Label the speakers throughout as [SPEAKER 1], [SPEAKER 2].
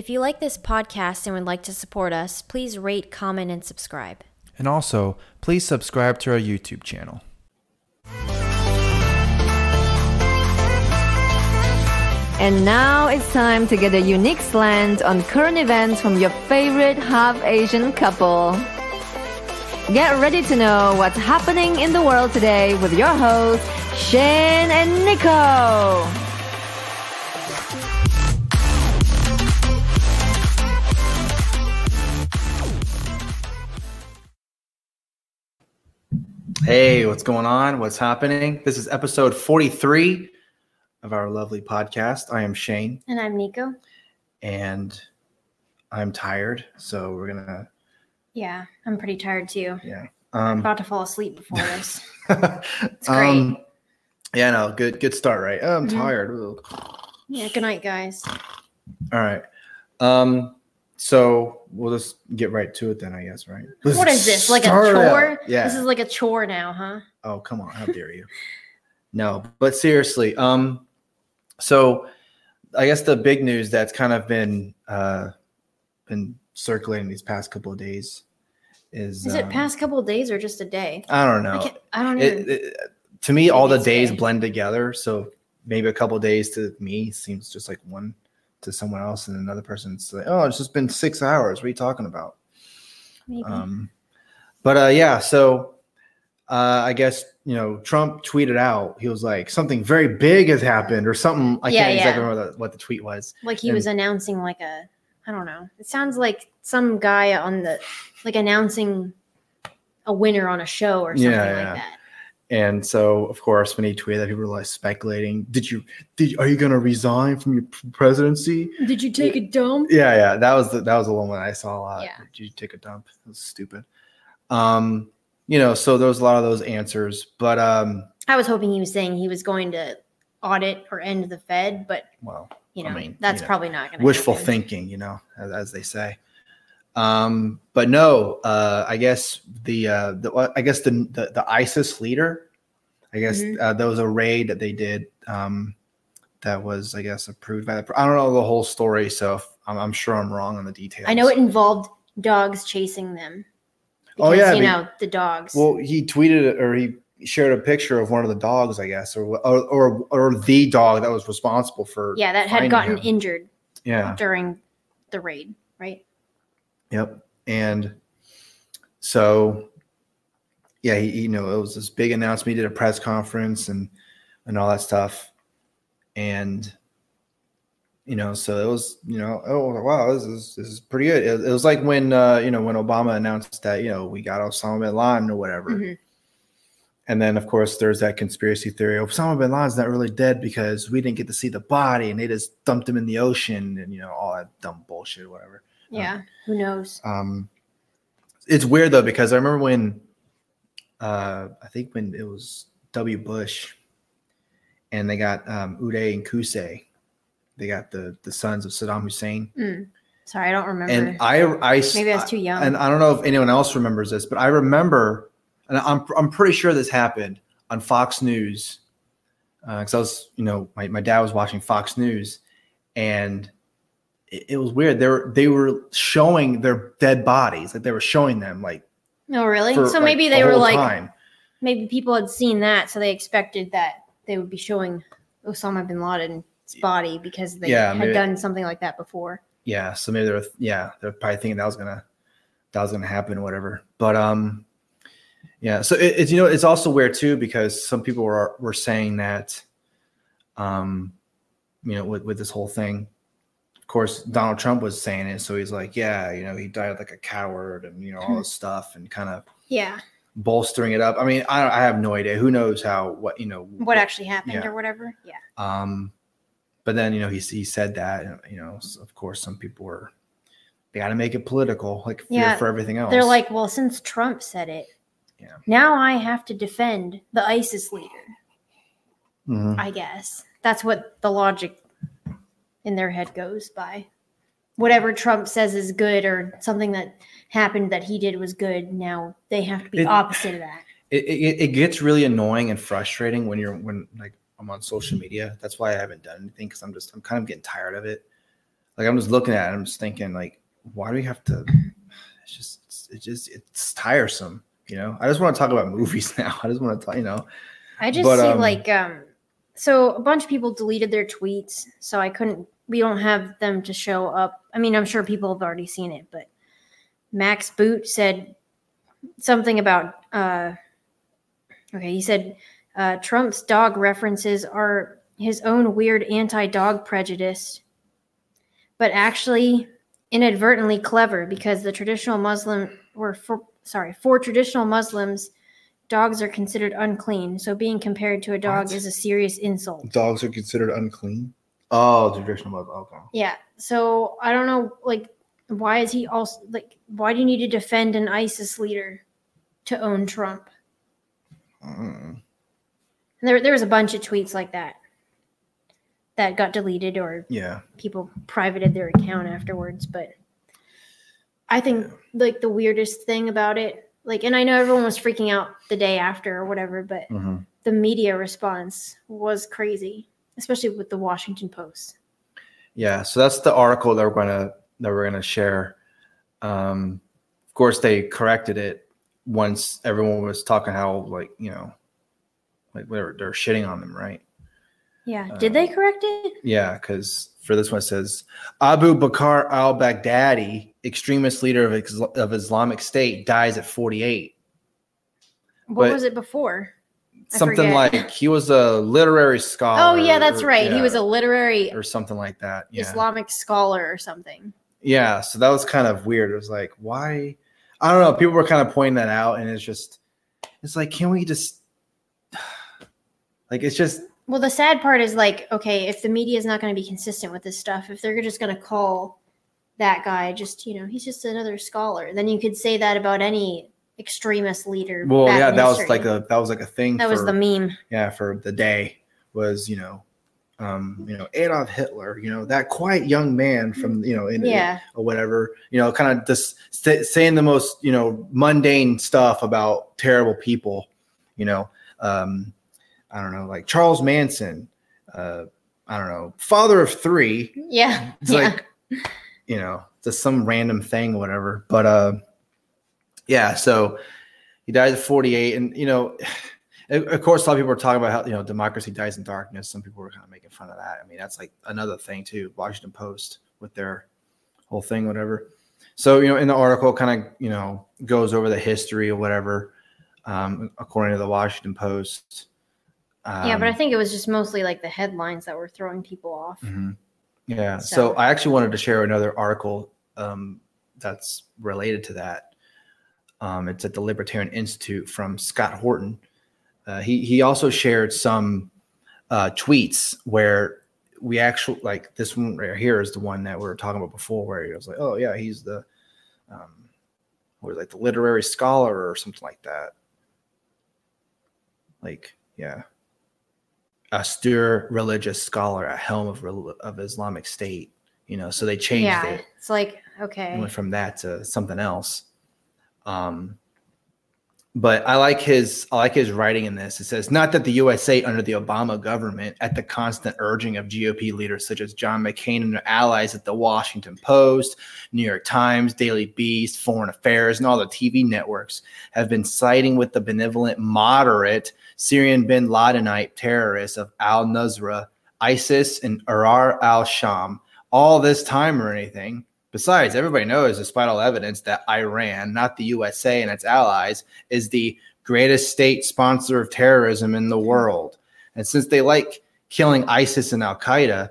[SPEAKER 1] If you like this podcast and would like to support us, please rate, comment, and subscribe.
[SPEAKER 2] And also, please subscribe to our YouTube channel.
[SPEAKER 3] And now it's time to get a unique slant on current events from your favorite half Asian couple. Get ready to know what's happening in the world today with your hosts, Shane and Nico.
[SPEAKER 2] Hey, what's going on? What's happening? This is episode 43 of our lovely podcast. I am Shane
[SPEAKER 1] And I'm Nico.
[SPEAKER 2] and I'm tired, so we're gonna
[SPEAKER 1] Yeah, I'm pretty tired too.
[SPEAKER 2] yeah. Um,
[SPEAKER 1] About to fall asleep before this.
[SPEAKER 2] it's
[SPEAKER 1] great.
[SPEAKER 2] yeah, no, good good start, right? Oh, I'm
[SPEAKER 1] Mhm.
[SPEAKER 2] tired. Ugh.
[SPEAKER 1] yeah, good night, guys.
[SPEAKER 2] All right. Um, so we'll just get right to it then, I guess, right? Let's
[SPEAKER 1] What is this? Like a
[SPEAKER 2] it out.
[SPEAKER 1] chore?
[SPEAKER 2] Yeah.
[SPEAKER 1] This is like a chore now, huh?
[SPEAKER 2] Oh, come on. How dare you? No, but seriously, um, so I guess the big news that's kind of been uh been circulating these past couple of days is
[SPEAKER 1] Is it
[SPEAKER 2] um,
[SPEAKER 1] past couple of days or just a day?
[SPEAKER 2] I don't know.
[SPEAKER 1] can't, I don't even.
[SPEAKER 2] It, it, to me, all the days
[SPEAKER 1] day.
[SPEAKER 2] blend together. So maybe a couple of days to me seems just like one to someone else, and another person's like, "Oh, it's just been six hours. What are you talking about?"
[SPEAKER 1] maybe.
[SPEAKER 2] Um, but uh, yeah, so uh, I guess you know Trump tweeted out he was like something very big has happened or something. I
[SPEAKER 1] Yeah,
[SPEAKER 2] can't exactly remember the, what the tweet was.
[SPEAKER 1] like he
[SPEAKER 2] and-
[SPEAKER 1] was announcing like a. I don't know. It sounds like some guy on the like announcing a winner on a show or something
[SPEAKER 2] Yeah,
[SPEAKER 1] like that.
[SPEAKER 2] And so, of course, when he tweeted that, people were like speculating. Did you? Did are you going to resign from your presidency?
[SPEAKER 1] Did you take a dump?
[SPEAKER 2] Yeah, yeah, that was the that was the one that I saw a lot.
[SPEAKER 1] Yeah.
[SPEAKER 2] Did you take a dump? It was stupid. Um, you know, so there was a lot of those answers, but um,
[SPEAKER 1] I was hoping he was saying he was going to audit or end the Fed, but
[SPEAKER 2] well,
[SPEAKER 1] you
[SPEAKER 2] I
[SPEAKER 1] know
[SPEAKER 2] mean,
[SPEAKER 1] that's
[SPEAKER 2] you know,
[SPEAKER 1] probably not going to
[SPEAKER 2] wishful thinking, you know, as, as they say. Um, but no, uh, I guess the uh, the I guess the, the the ISIS leader, I guess
[SPEAKER 1] Mhm.
[SPEAKER 2] uh, there was a raid that they did um, that was I guess approved by the. I don't know the whole story, so if, I'm, I'm sure I'm wrong on the details.
[SPEAKER 1] I know it involved dogs chasing them.
[SPEAKER 2] Oh,
[SPEAKER 1] Because,
[SPEAKER 2] yeah,
[SPEAKER 1] you know the dogs.
[SPEAKER 2] Well, he tweeted or he shared a picture of one of the dogs, I guess, or or or, or the dog that was responsible for.
[SPEAKER 1] yeah, that had gotten
[SPEAKER 2] him.
[SPEAKER 1] injured
[SPEAKER 2] Yeah.
[SPEAKER 1] during the raid, right?
[SPEAKER 2] Yep. And so, yeah, he, you know, it was this big announcement. He did a press conference and and all that stuff, and you know, so it was, you know, oh wow, this is this is pretty good. It, it was like when uh, you know when Obama announced that you know we got Osama bin Laden or whatever.
[SPEAKER 1] Mhm.
[SPEAKER 2] And then, of course, there's that conspiracy theory. Osama bin Laden's not really dead because we didn't get to see the body, and they just dumped him in the ocean, and you know all that dumb bullshit, whatever.
[SPEAKER 1] Yeah, who knows?
[SPEAKER 2] Um, it's weird though because I remember when, uh, I think when it was W. Bush, and they got um, Uday and Qusay, they got the the sons of Saddam Hussein,
[SPEAKER 1] Mm. Sorry, I don't remember.
[SPEAKER 2] and I I
[SPEAKER 1] Maybe I was too young.
[SPEAKER 2] and I don't know if anyone else remembers this, but I remember, and I'm I'm pretty sure this happened on Fox News, because I was, you know, my, my dad was watching Fox News, and it, it was weird. They were they were showing their dead bodies, like they were showing them, like
[SPEAKER 1] no, really?
[SPEAKER 2] for,
[SPEAKER 1] So
[SPEAKER 2] like,
[SPEAKER 1] maybe
[SPEAKER 2] the
[SPEAKER 1] they were like,
[SPEAKER 2] time.
[SPEAKER 1] maybe people had seen that, so they expected that they would be showing Osama bin Laden's body because they
[SPEAKER 2] Yeah,
[SPEAKER 1] had
[SPEAKER 2] maybe-
[SPEAKER 1] done something like that before.
[SPEAKER 2] yeah. So maybe they're yeah they're probably thinking that was gonna that was gonna happen or whatever. But um, yeah. So it, it's you know it's also weird too because some people were were saying that, um, you know, with with this whole thing. Of course, Donald Trump was saying it, so he's like, yeah, you know, he died like a coward, and you know all this stuff, and kind of
[SPEAKER 1] Yeah,
[SPEAKER 2] bolstering it up. I mean, I I have no idea. Who knows how what you know
[SPEAKER 1] what actually happened
[SPEAKER 2] Yeah.
[SPEAKER 1] or whatever. Yeah,
[SPEAKER 2] um, but then you know he he said that and, you know of course some people were they got to make it political like fear
[SPEAKER 1] Yeah,
[SPEAKER 2] for everything else.
[SPEAKER 1] they're like, well, since Trump said it,
[SPEAKER 2] Yeah.
[SPEAKER 1] now I have to defend the ISIS leader.
[SPEAKER 2] Mhm.
[SPEAKER 1] I guess that's what the logic in their head goes by. Whatever Trump says is good or something that happened that he did was good. Now they have to be
[SPEAKER 2] It-
[SPEAKER 1] opposite of that.
[SPEAKER 2] it, it, it gets really annoying and frustrating when you're when like I'm on social media. That's why I haven't done anything because I'm just I'm kind of getting tired of it. like I'm just looking at it, I'm just thinking like, why do we have to? It's just it's, it just it's tiresome. You know, I just want to talk about movies now. I just want to talk. You know,
[SPEAKER 1] I just
[SPEAKER 2] But,
[SPEAKER 1] see
[SPEAKER 2] um,
[SPEAKER 1] like um so a bunch of people deleted their tweets, so I couldn't we don't have them to show up. I mean, I'm sure people have already seen it, but Max Boot said something about uh okay, he said uh Trump's dog references are his own weird anti-dog prejudice, but actually inadvertently clever because the traditional Muslim were for sorry, for traditional Muslims dogs are considered unclean, so being compared to a dog
[SPEAKER 2] What?
[SPEAKER 1] is a serious insult.
[SPEAKER 2] dogs are considered unclean. Oh, traditional mother. Okay.
[SPEAKER 1] Yeah. So I don't know, like, why is he also like? Why do you need to defend an ISIS leader to own Trump?
[SPEAKER 2] Mm.
[SPEAKER 1] And there, there was a bunch of tweets like that that got deleted or
[SPEAKER 2] Yeah.
[SPEAKER 1] people privated their account afterwards. But I think like the weirdest thing about it, like, and I know everyone was freaking out the day after or whatever, but
[SPEAKER 2] hmm
[SPEAKER 1] the media response was crazy, especially with the Washington Post.
[SPEAKER 2] Yeah, so that's the article that we're gonna that we're gonna share. Um, of course, they corrected it once everyone was talking how like you know, like whatever they're shitting on them, right?
[SPEAKER 1] Yeah. Did they
[SPEAKER 2] Um,
[SPEAKER 1] correct it?
[SPEAKER 2] Yeah, because for this one it says Abu Bakr al Baghdadi, extremist leader of, of Islamic State, dies at 48.
[SPEAKER 1] What
[SPEAKER 2] but-
[SPEAKER 1] was it before? I
[SPEAKER 2] Something
[SPEAKER 1] forget.
[SPEAKER 2] like he was a literary scholar.
[SPEAKER 1] Oh yeah, that's
[SPEAKER 2] or-
[SPEAKER 1] right. He was a literary
[SPEAKER 2] or something like that. Yeah.
[SPEAKER 1] Islamic scholar or something.
[SPEAKER 2] Yeah, so that was kind of weird. It was like, why? I don't know. People were kind of pointing that out, and it's just, it's like, can we just, like, it's just,
[SPEAKER 1] Well, the sad part is like, okay, if the media is not going to be consistent with this stuff, if they're just going to call that guy just, you know, he's just another scholar, then you could say that about any extremist leader.
[SPEAKER 2] well, yeah, that was like a, that was like a thing.
[SPEAKER 1] that was the meme.
[SPEAKER 2] yeah, for the day was, you know, um, you know, Adolf Hitler, you know, that quiet young man from, you know, in,
[SPEAKER 1] Yeah,
[SPEAKER 2] or whatever, you know, kind of just st- saying the most, you know, mundane stuff about terrible people, you know, um, I don't know, like Charles Manson, uh, I don't know, father of three.
[SPEAKER 1] yeah,
[SPEAKER 2] It's
[SPEAKER 1] yeah.
[SPEAKER 2] like, you know, just some random thing, whatever. But uh, yeah, so he died at 48, and you know, of course, a lot of people are talking about how you know democracy dies in darkness. Some people were kind of making fun of that. I mean, that's like another thing too. Washington Post with their whole thing, whatever. So you know, in the article, kind of you know goes over the history or whatever, um, according to the Washington Post.
[SPEAKER 1] yeah, but I
[SPEAKER 2] Um,
[SPEAKER 1] think it was just mostly like the headlines that were throwing people off.
[SPEAKER 2] Mhm. Yeah. So.
[SPEAKER 1] So-
[SPEAKER 2] I actually wanted to share another article um, that's related to that. Um, it's at the Libertarian Institute from Scott Horton. Uh, he he also shared some uh, tweets where we actually like this one right here is the one that we were talking about before, where he was like, "Oh yeah, he's the um, what was like the literary scholar or something like that." Like, yeah, austere religious scholar at helm of of Islamic State. You know, so they changed
[SPEAKER 1] Yeah,
[SPEAKER 2] it
[SPEAKER 1] it's like okay,
[SPEAKER 2] went from that to something else. Um, but I like his I like his writing in this. It says not that the USA under the Obama government, at the constant urging of GOP leaders such as John McCain and their allies at the Washington Post, New York Times, Daily Beast, Foreign Affairs, and all the TV networks, have been siding with the benevolent, moderate Syrian bin Ladenite terrorists of Al Nusra, ISIS, and Ahrar al Sham all this time or anything. Besides, everybody knows, despite all evidence, that Iran, not the USA and its allies, is the greatest state sponsor of terrorism in the world. And since they like killing ISIS and Al Qaeda,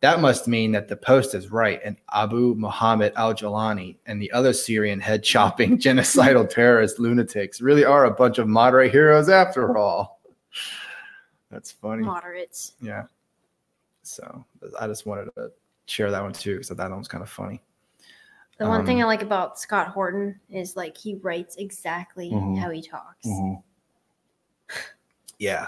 [SPEAKER 2] that must mean that the Post is right, and Abu Muhammad al Jalani and the other Syrian head chopping genocidal terrorist lunatics really are a bunch of moderate heroes after all. That's funny.
[SPEAKER 1] moderates.
[SPEAKER 2] Yeah. So I just wanted to share that one too because I thought that was kind of funny.
[SPEAKER 1] The one thing
[SPEAKER 2] Um,
[SPEAKER 1] I like about Scott Horton is like he writes exactly
[SPEAKER 2] Mhm.
[SPEAKER 1] how he talks.
[SPEAKER 2] Yeah.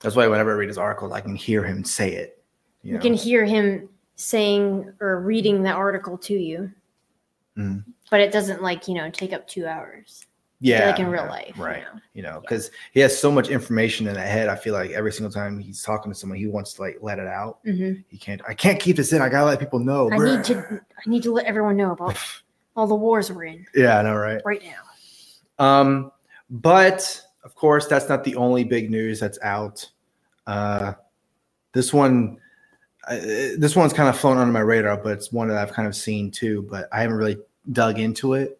[SPEAKER 2] That's why whenever I read his articles, I can hear him say it. You,
[SPEAKER 1] You
[SPEAKER 2] know?
[SPEAKER 1] can hear him saying or reading the article to you,
[SPEAKER 2] Mhm.
[SPEAKER 1] but it doesn't like you know take up two hours.
[SPEAKER 2] Yeah,
[SPEAKER 1] like in real life,
[SPEAKER 2] right?
[SPEAKER 1] You know?
[SPEAKER 2] You know, because he has so much information in that head. I feel like every single time he's talking to someone, he wants to like let it out.
[SPEAKER 1] Mhm.
[SPEAKER 2] He can't. I can't keep this in. I gotta let people know.
[SPEAKER 1] I need to. I need to let everyone know about all the wars we're in
[SPEAKER 2] Yeah, I know, right?
[SPEAKER 1] right now.
[SPEAKER 2] Um, but of course, that's not the only big news that's out. Uh, this one, uh, this one's kind of flown under my radar, but it's one that I've kind of seen too. But I haven't really dug into it.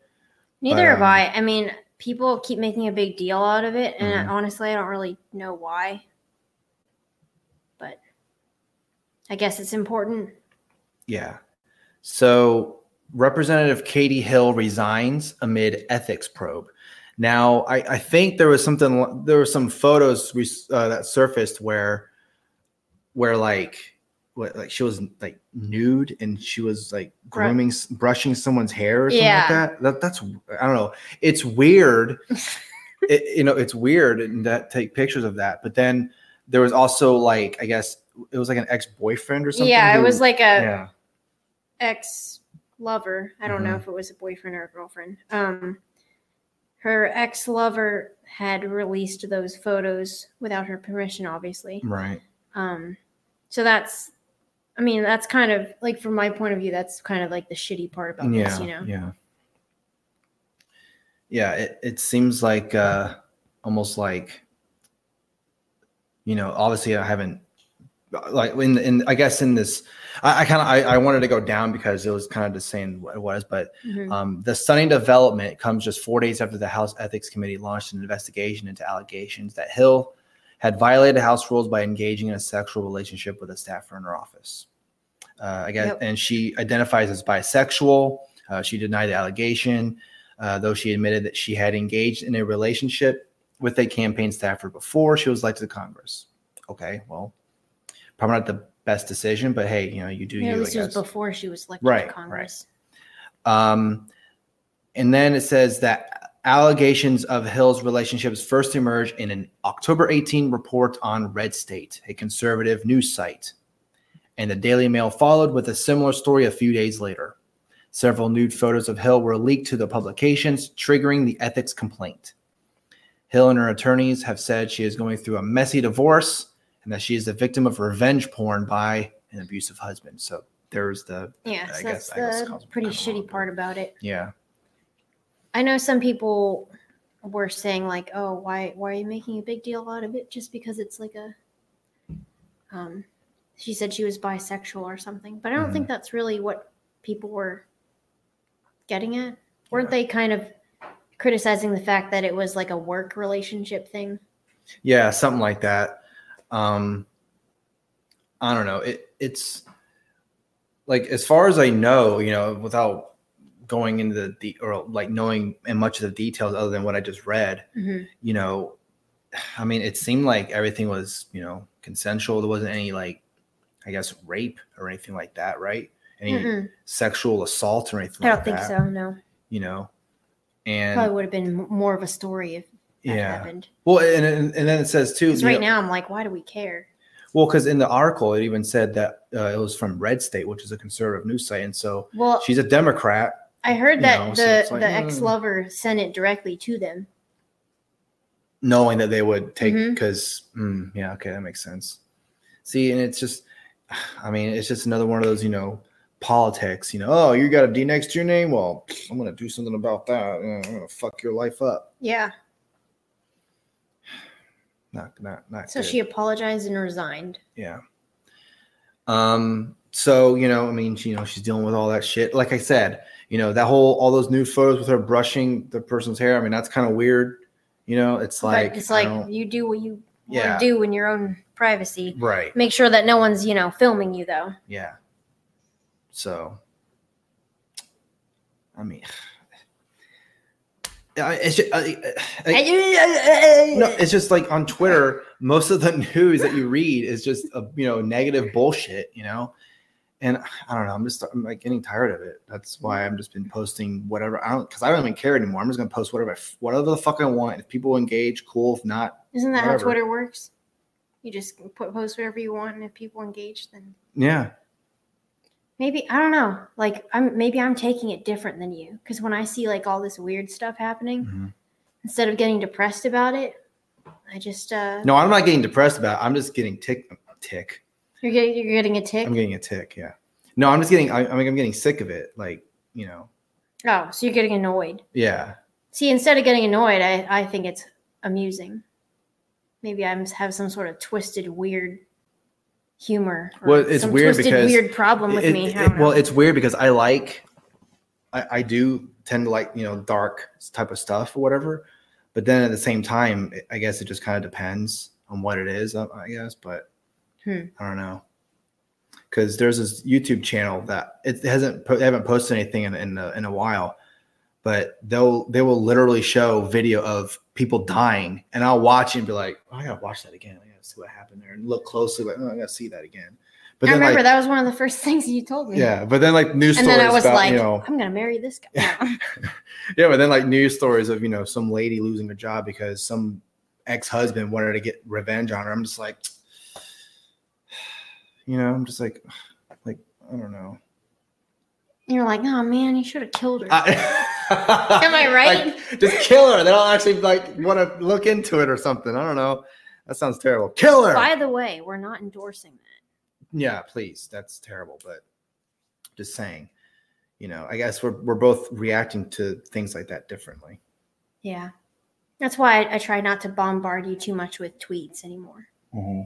[SPEAKER 1] Neither have
[SPEAKER 2] um,
[SPEAKER 1] I. I mean, people keep making a big deal out of it, and
[SPEAKER 2] Mhm.
[SPEAKER 1] honestly, I don't really know why. But I guess it's important.
[SPEAKER 2] Yeah. So Representative Katie Hill resigns amid ethics probe. Now, I, I think there was something. There were some photos we, uh, that surfaced where, where like, what, like she was like nude and she was like grooming, s- brushing someone's hair or something
[SPEAKER 1] Yeah.
[SPEAKER 2] like that. that. That's I don't know. It's weird. it, you know, it's weird and that take pictures of that. But then there was also like, I guess it was like an ex boyfriend or something.
[SPEAKER 1] yeah, it was like a
[SPEAKER 2] yeah.
[SPEAKER 1] ex lover. I don't know
[SPEAKER 2] Mhm.
[SPEAKER 1] if it was a boyfriend or a girlfriend. Um, her ex lover had released those photos without her permission, obviously.
[SPEAKER 2] Right.
[SPEAKER 1] Um, so that's, I mean, that's kind of like from my point of view, that's kind of like the shitty part about
[SPEAKER 2] yeah,
[SPEAKER 1] this, you know.
[SPEAKER 2] Yeah. Yeah, it, it seems like uh almost like you know, obviously I haven't like in in I guess in this I, I kind of I, I wanted to go down because it was kind of the same what it was, but
[SPEAKER 1] Mhm.
[SPEAKER 2] um, the stunning development comes just four days after the House Ethics Committee launched an investigation into allegations that Hill had violated House rules by engaging in a sexual relationship with a staffer in her office. Uh, I guess,
[SPEAKER 1] Yep.
[SPEAKER 2] and she identifies as bisexual. Uh, she denied the allegation, uh, though she admitted that she had engaged in a relationship with a campaign staffer before she was elected to Congress. Okay, well, probably not the best decision, but hey, you know, you do
[SPEAKER 1] Yeah,
[SPEAKER 2] you. I
[SPEAKER 1] was before she was elected
[SPEAKER 2] Right,
[SPEAKER 1] to
[SPEAKER 2] right.
[SPEAKER 1] Congress.
[SPEAKER 2] Um, and then it says that allegations of Hill's relationships first emerged in an October 18 report on Red State, a conservative news site. And the Daily Mail followed with a similar story a few days later. Several nude photos of Hill were leaked to the publications, triggering the ethics complaint. Hill and her attorneys have said she is going through a messy divorce and that she is the victim of revenge porn by an abusive husband. So there's the
[SPEAKER 1] Yeah,
[SPEAKER 2] I
[SPEAKER 1] so
[SPEAKER 2] guess-
[SPEAKER 1] that's
[SPEAKER 2] guess
[SPEAKER 1] the pretty
[SPEAKER 2] kind of wrong,
[SPEAKER 1] shitty part about it.
[SPEAKER 2] yeah.
[SPEAKER 1] I know some people were saying like, "Oh, why why are you making a big deal out of it just because it's like a um she said she was bisexual or something." But I don't
[SPEAKER 2] Mhm.
[SPEAKER 1] think that's really what people were getting at. Weren't
[SPEAKER 2] Yeah.
[SPEAKER 1] they kind of criticizing the fact that it was like a work relationship thing?
[SPEAKER 2] Yeah, something like that. Um I don't know. It it's like as far as I know, you know, without going into the, the or like knowing and much of the details other than what I just read,
[SPEAKER 1] Mm-hmm.
[SPEAKER 2] you know, I mean, it seemed like everything was, you know, consensual. There wasn't any like I guess rape or anything like that, right? Any sexual assault or anything
[SPEAKER 1] I don't
[SPEAKER 2] like
[SPEAKER 1] think
[SPEAKER 2] that,
[SPEAKER 1] so. No,
[SPEAKER 2] you know. And
[SPEAKER 1] probably would have been more of a story if that
[SPEAKER 2] yeah.
[SPEAKER 1] happened.
[SPEAKER 2] Well, and, and and then it says too.
[SPEAKER 1] Because right
[SPEAKER 2] know-
[SPEAKER 1] now I'm like, why do we care?
[SPEAKER 2] Well, because in the article, it even said that uh, it was from Red State, which is a conservative news site, and so
[SPEAKER 1] Well,
[SPEAKER 2] she's a Democrat.
[SPEAKER 1] I heard
[SPEAKER 2] you
[SPEAKER 1] that
[SPEAKER 2] know,
[SPEAKER 1] the
[SPEAKER 2] it's like,
[SPEAKER 1] the
[SPEAKER 2] mm.
[SPEAKER 1] ex lover sent it directly to them.
[SPEAKER 2] knowing that they would take because yeah okay that makes sense see and it's just i mean it's just another one of those you know politics you know oh you got a d next to your name well i'm gonna do something about that i'm gonna fuck your life up
[SPEAKER 1] Yeah.
[SPEAKER 2] not not not
[SPEAKER 1] So
[SPEAKER 2] good.
[SPEAKER 1] she apologized and resigned.
[SPEAKER 2] yeah um so you know i mean you know she's dealing with all that shit like i said you know that whole all those nude photos with her brushing the person's hair i mean that's kind of weird you know it's like
[SPEAKER 1] but it's like you do what you
[SPEAKER 2] Yeah.
[SPEAKER 1] do in your own privacy.
[SPEAKER 2] right
[SPEAKER 1] Make sure that no one's, you know, filming you though.
[SPEAKER 2] Yeah. So, I mean, I- it's just, I, I- no, it's just like on Twitter, most of the news that you read is just a, you know negative bullshit, you know. And I don't know. I'm just I'm like getting tired of it. That's why I'm just been posting whatever I don't because I don't even care anymore. I'm just gonna post whatever I whatever the fuck I want. If people engage, cool. If not,
[SPEAKER 1] Isn't that
[SPEAKER 2] Whatever.
[SPEAKER 1] how Twitter works? You just put post whatever you want, and if people engage, then
[SPEAKER 2] yeah,
[SPEAKER 1] maybe I don't know. Like I'm maybe I'm taking it different than you because when I see like all this weird stuff happening,
[SPEAKER 2] Mhm.
[SPEAKER 1] instead of getting depressed about it, I just uh
[SPEAKER 2] No, I'm not getting depressed about. It. I'm just getting tick tick.
[SPEAKER 1] You're getting you're getting a tick.
[SPEAKER 2] I'm getting a tick. Yeah. No, I'm just getting. I, I mean, I'm getting sick of it. Like you know.
[SPEAKER 1] Oh, so you're getting annoyed.
[SPEAKER 2] Yeah.
[SPEAKER 1] See, instead of getting annoyed, I, I think it's amusing. Maybe I have some sort of twisted, weird humor. or
[SPEAKER 2] Well, it's weird
[SPEAKER 1] twisted,
[SPEAKER 2] because
[SPEAKER 1] weird problem with
[SPEAKER 2] It-
[SPEAKER 1] me.
[SPEAKER 2] it- well, it's weird because I like, I, I do tend to like you know dark type of stuff or whatever, but then at the same time, I guess it just kind of depends on what it is. I guess, but
[SPEAKER 1] Hmm.
[SPEAKER 2] I don't know. Because there's this YouTube channel that it hasn't they haven't posted anything in in a, in a while, but they'll they will literally show video of people dying, and I'll watch and be like, oh, I gotta watch that again. I gotta see what happened there, and look closely, like, oh, I gotta see that again. But
[SPEAKER 1] I
[SPEAKER 2] then,
[SPEAKER 1] remember
[SPEAKER 2] like,
[SPEAKER 1] that was one of the first things you told me.
[SPEAKER 2] yeah, but then like news
[SPEAKER 1] And
[SPEAKER 2] stories
[SPEAKER 1] then I was
[SPEAKER 2] about
[SPEAKER 1] like,
[SPEAKER 2] you know,
[SPEAKER 1] I'm gonna marry this guy.
[SPEAKER 2] Yeah. yeah, but then like news stories of you know some lady losing her job because some ex husband wanted to get revenge on her. I'm just like, you know, I'm just like, like I don't know.
[SPEAKER 1] You're like, oh man, you should have killed her.
[SPEAKER 2] I,
[SPEAKER 1] Am I right?
[SPEAKER 2] Like, just kill her. They don't actually like want to look into it or something. I don't know. That sounds terrible. Kill her.
[SPEAKER 1] By the way, we're not endorsing that.
[SPEAKER 2] Yeah, please. That's terrible. But just saying, you know, I guess we're we're both reacting to things like that differently.
[SPEAKER 1] Yeah. That's why I, I try not to bombard you too much with tweets anymore. Mm-hmm.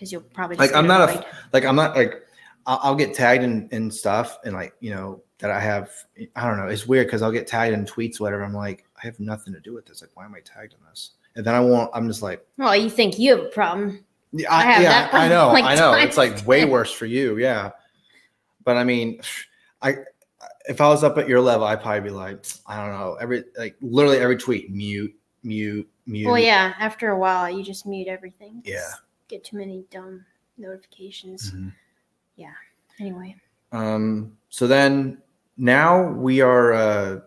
[SPEAKER 1] Because you'll probably just
[SPEAKER 2] Like, I'm not a- like I'm not like I'll, I'll get tagged in, in stuff and like you know that I have I don't know it's weird because I'll get tagged in tweets whatever I'm like I have nothing to do with this like why am I tagged in this and then I won't I'm just like
[SPEAKER 1] Well, you think you have a problem.
[SPEAKER 2] yeah
[SPEAKER 1] I
[SPEAKER 2] I,
[SPEAKER 1] have
[SPEAKER 2] yeah I know
[SPEAKER 1] like
[SPEAKER 2] I know it's like way worse for you yeah but I mean I if I was up at your level I'd probably be like I don't know every like literally every tweet mute mute mute
[SPEAKER 1] Well, yeah, after a while, you just mute everything.
[SPEAKER 2] Yeah.
[SPEAKER 1] Get too many dumb notifications.
[SPEAKER 2] Mhm.
[SPEAKER 1] Anyway,
[SPEAKER 2] Um, so then now we are uh,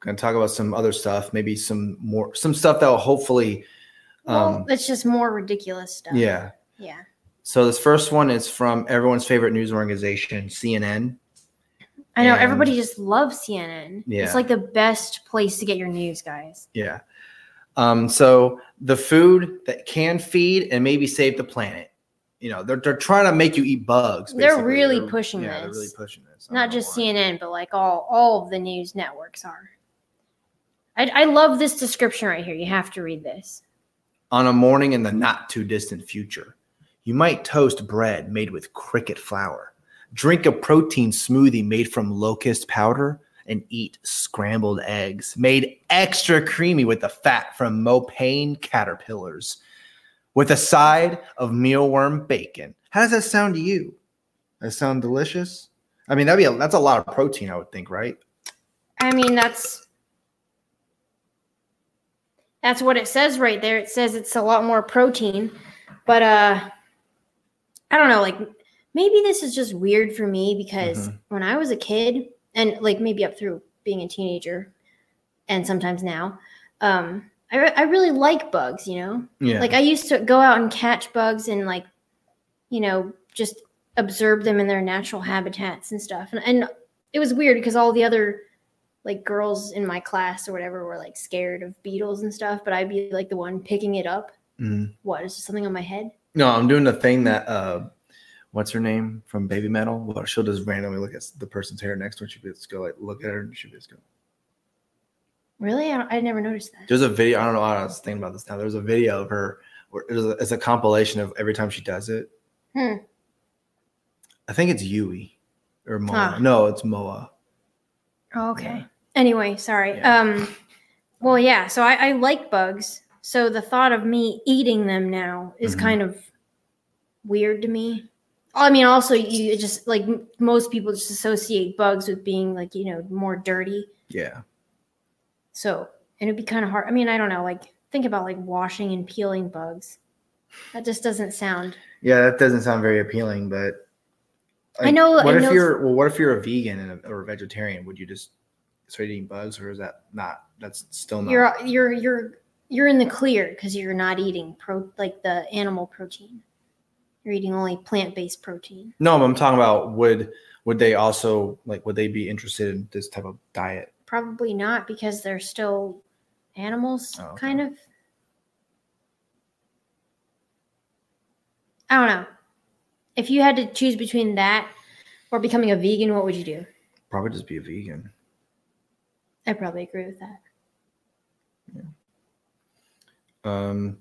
[SPEAKER 2] going to talk about some other stuff, maybe some more, some stuff that will hopefully,
[SPEAKER 1] well,
[SPEAKER 2] um,
[SPEAKER 1] it's just more ridiculous stuff.
[SPEAKER 2] yeah.
[SPEAKER 1] Yeah.
[SPEAKER 2] So this first one is from everyone's favorite news organization, CNN.
[SPEAKER 1] I know
[SPEAKER 2] And-
[SPEAKER 1] everybody just loves CNN.
[SPEAKER 2] Yeah.
[SPEAKER 1] It's like the best place to get your news, guys.
[SPEAKER 2] Yeah. Um, so the food that can feed and maybe save the planet. You know, they're, they're trying to make you eat bugs.
[SPEAKER 1] They're really
[SPEAKER 2] They're-
[SPEAKER 1] pushing
[SPEAKER 2] yeah, They're
[SPEAKER 1] this.
[SPEAKER 2] really pushing this. I
[SPEAKER 1] Not just
[SPEAKER 2] why.
[SPEAKER 1] CNN, but like all all of the news networks are. I, I love this description right here. You have to read this.
[SPEAKER 2] On a morning in the not too distant future, you might toast bread made with cricket flour, drink a protein smoothie made from locust powder, and eat scrambled eggs made extra creamy with the fat from mopane caterpillars, with a side of mealworm bacon. How does that sound to you? That sound delicious? I mean, that'd be a, that's a lot of protein, I would think, right?
[SPEAKER 1] I mean, that's that's what it says right there. It says it's a lot more protein, but uh, I don't know. Like maybe this is just weird for me because
[SPEAKER 2] Mhm.
[SPEAKER 1] when I was a kid, and like maybe up through being a teenager, and sometimes now, um, I re- I really like bugs. You know,
[SPEAKER 2] Yeah.
[SPEAKER 1] like I used to go out and catch bugs and like, you know, just observe them in their natural habitats and stuff. And, and it was weird because all the other like girls in my class or whatever were like scared of beetles and stuff, but I'd be like the one picking it up.
[SPEAKER 2] Mhm.
[SPEAKER 1] What is something on my head?
[SPEAKER 2] No, I'm doing the thing that uh what's her name from Babymetal? Well, she'll just randomly look at the person's hair next to her. She'll just go like look at her and she just go.
[SPEAKER 1] Really? I, I never noticed that.
[SPEAKER 2] There's a video. I don't know. I was thinking about this now. There's a video of her. Where it was a, it's a compilation of every time she does it.
[SPEAKER 1] Hmm.
[SPEAKER 2] I think it's Yui or Moa. No, it's Moa.
[SPEAKER 1] Oh, okay.
[SPEAKER 2] Yeah.
[SPEAKER 1] Anyway, sorry.
[SPEAKER 2] Yeah.
[SPEAKER 1] Um, well, yeah. So I, I like bugs. So the thought of me eating them now is
[SPEAKER 2] Mhm.
[SPEAKER 1] kind of weird to me. I mean, also you just like most people just associate bugs with being like you know more dirty.
[SPEAKER 2] Yeah.
[SPEAKER 1] So and it'd be kind of hard. I mean, I don't know. Like think about like washing and peeling bugs. That just doesn't sound.
[SPEAKER 2] Yeah, that doesn't sound very appealing, but
[SPEAKER 1] I know-
[SPEAKER 2] What
[SPEAKER 1] I
[SPEAKER 2] if
[SPEAKER 1] know-
[SPEAKER 2] you're well? What if you're a vegan and a, or a vegetarian? Would you just start eating bugs, or is that not? That's still not.
[SPEAKER 1] You're you're you're you're in the clear because you're not eating pro like the animal protein. You're eating only plant based protein.
[SPEAKER 2] No, I'm talking about would would they also like would they be interested in this type of diet?
[SPEAKER 1] Probably not because they're still animals,
[SPEAKER 2] Oh, okay.
[SPEAKER 1] kind of. I don't know. If you had to choose between that or becoming a vegan, what would you do?
[SPEAKER 2] Probably just be a vegan.
[SPEAKER 1] I probably agree with that. Yeah.
[SPEAKER 2] Um,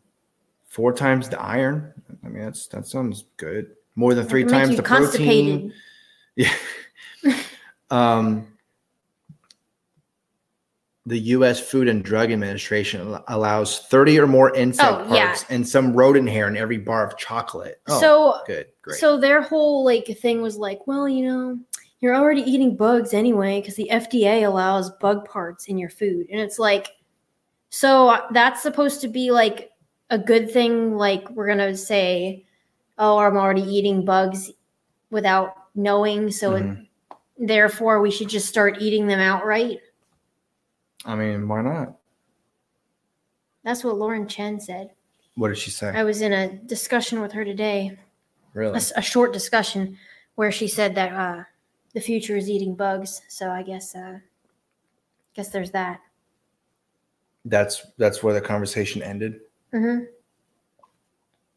[SPEAKER 2] four times the iron. I mean, that's that sounds good. More than three times the protein. Yeah. um, the U.S. Food and Drug Administration allows 30 or more insect
[SPEAKER 1] Oh, yeah.
[SPEAKER 2] parts and some rodent hair in every bar of chocolate. Oh,
[SPEAKER 1] so
[SPEAKER 2] good, great.
[SPEAKER 1] So their whole like thing was like, well, you know, you're already eating bugs anyway because the FDA allows bug parts in your food, and it's like, so uh, that's supposed to be like a good thing. Like we're gonna say, oh, I'm already eating bugs without knowing, so it,
[SPEAKER 2] Mhm.
[SPEAKER 1] therefore we should just start eating them outright.
[SPEAKER 2] I mean, why not?
[SPEAKER 1] That's what Lauren Chen said.
[SPEAKER 2] What did she say?
[SPEAKER 1] I was in a discussion with her today. a,
[SPEAKER 2] really?
[SPEAKER 1] s- a short discussion where she said that uh, the future is eating bugs. So I guess uh, guess there's that.
[SPEAKER 2] That's that's where the conversation ended.
[SPEAKER 1] Hmm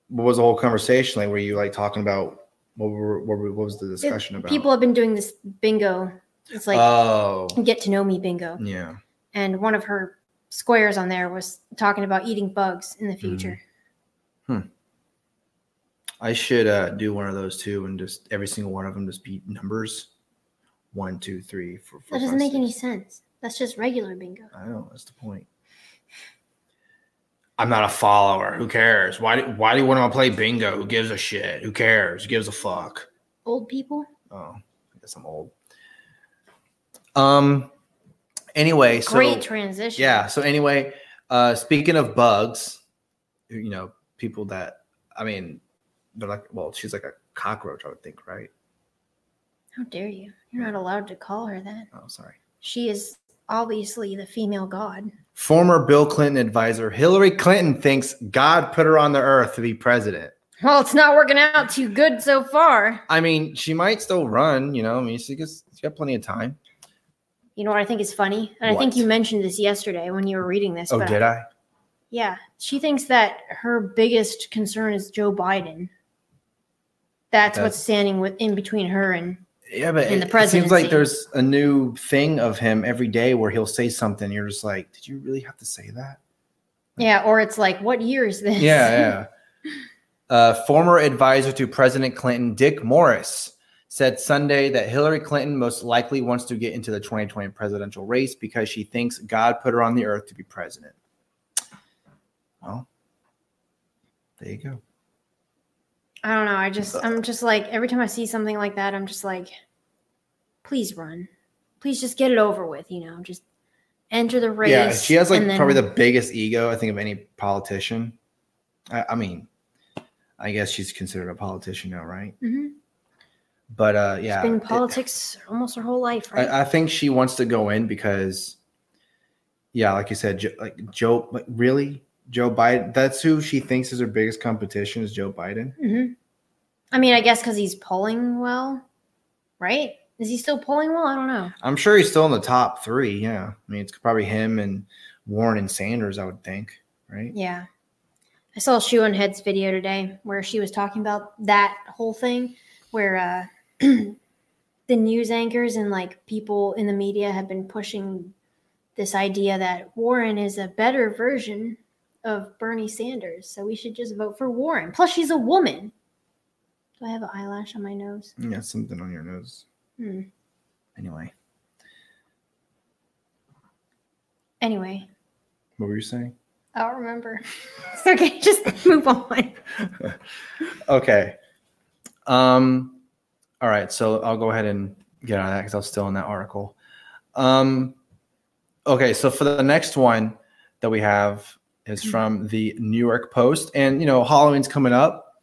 [SPEAKER 2] What was the whole conversation like? Were you like talking about what were what, were, what was the discussion about?
[SPEAKER 1] People have been doing this bingo. It's like
[SPEAKER 2] oh,
[SPEAKER 1] get to know me bingo,
[SPEAKER 2] yeah.
[SPEAKER 1] and one of her squares on there was talking about eating bugs in the
[SPEAKER 2] Mm-hmm.
[SPEAKER 1] future.
[SPEAKER 2] I should uh, do one of those too, and just every single one of them just be numbers. One, two, three, four, four,
[SPEAKER 1] That doesn't
[SPEAKER 2] five,
[SPEAKER 1] make any sense. That's just regular bingo.
[SPEAKER 2] I know that's the point. I'm not a follower. Who cares? Why? Do, why do you want to play bingo? Who gives a shit? Who cares? Who gives a fuck?
[SPEAKER 1] Old people.
[SPEAKER 2] Oh, I guess I'm old. Um. Anyway, so
[SPEAKER 1] Great transition.
[SPEAKER 2] yeah. So anyway, uh, speaking of bugs, you know, people that I mean, they're like, well, she's like a cockroach, I would think, right?
[SPEAKER 1] How dare you? You're not allowed to call her that.
[SPEAKER 2] Oh, sorry.
[SPEAKER 1] She is obviously the female god.
[SPEAKER 2] Former Bill Clinton advisor Hillary Clinton thinks God put her on the earth to be president.
[SPEAKER 1] Well, it's not working out too good so far.
[SPEAKER 2] I mean, she might still run, you know. I mean, she gets, she's got plenty of time.
[SPEAKER 1] You know what I think is funny? And I think you mentioned this yesterday when you were reading this.
[SPEAKER 2] Oh,
[SPEAKER 1] but
[SPEAKER 2] did I?
[SPEAKER 1] Yeah. She thinks that her biggest concern is Joe Biden. That's,
[SPEAKER 2] That's-
[SPEAKER 1] what's standing with in between her and
[SPEAKER 2] Yeah, but
[SPEAKER 1] in
[SPEAKER 2] it,
[SPEAKER 1] the
[SPEAKER 2] it seems like there's a new thing of him every day where he'll say something. You're just like, did you really have to say that?
[SPEAKER 1] yeah, or it's like, what year is this?
[SPEAKER 2] Yeah, yeah. Uh, former advisor to President Clinton, Dick Morris, said Sunday that Hillary Clinton most likely wants to get into the 2020 presidential race because she thinks God put her on the earth to be president. Well, there you go.
[SPEAKER 1] I don't know. I just I'm just like every time I see something like that, I'm just like, please run. Please just get it over with, you know, just enter the race.
[SPEAKER 2] Yeah, she has like
[SPEAKER 1] then-
[SPEAKER 2] probably the biggest ego I think of any politician. I, I mean, I guess she's considered a politician now, right?
[SPEAKER 1] Mhm.
[SPEAKER 2] But uh,
[SPEAKER 1] She's
[SPEAKER 2] yeah,
[SPEAKER 1] been in
[SPEAKER 2] it-
[SPEAKER 1] politics almost her whole life, right?
[SPEAKER 2] I, I think she wants to go in because, yeah, like you said, Jo- like Joe, like really, Joe Biden. That's who she thinks is her biggest competition is Joe Biden.
[SPEAKER 1] hmm I mean, I guess because he's polling well, right? Is he still polling well? I don't know.
[SPEAKER 2] I'm sure he's still in the top three. Yeah, I mean it's probably him and Warren and Sanders. I would think, right?
[SPEAKER 1] Yeah. I saw Shoe0nHead's video today where she was talking about that whole thing where uh, the news anchors and like people in the media have been pushing this idea that Warren is a better version of Bernie Sanders. So we should just vote for Warren. Plus, she's a woman. Do I have an eyelash on my nose?
[SPEAKER 2] Yeah, something on your nose.
[SPEAKER 1] Hmm.
[SPEAKER 2] Anyway,
[SPEAKER 1] Anyway,
[SPEAKER 2] what were you saying?
[SPEAKER 1] I don't remember. it's okay. Just move on.
[SPEAKER 2] okay. Um. All right. So I'll go ahead and get out of that because I was still in that article. Um. Okay. So for the next one that we have is from the New York Post, and you know Halloween's coming up,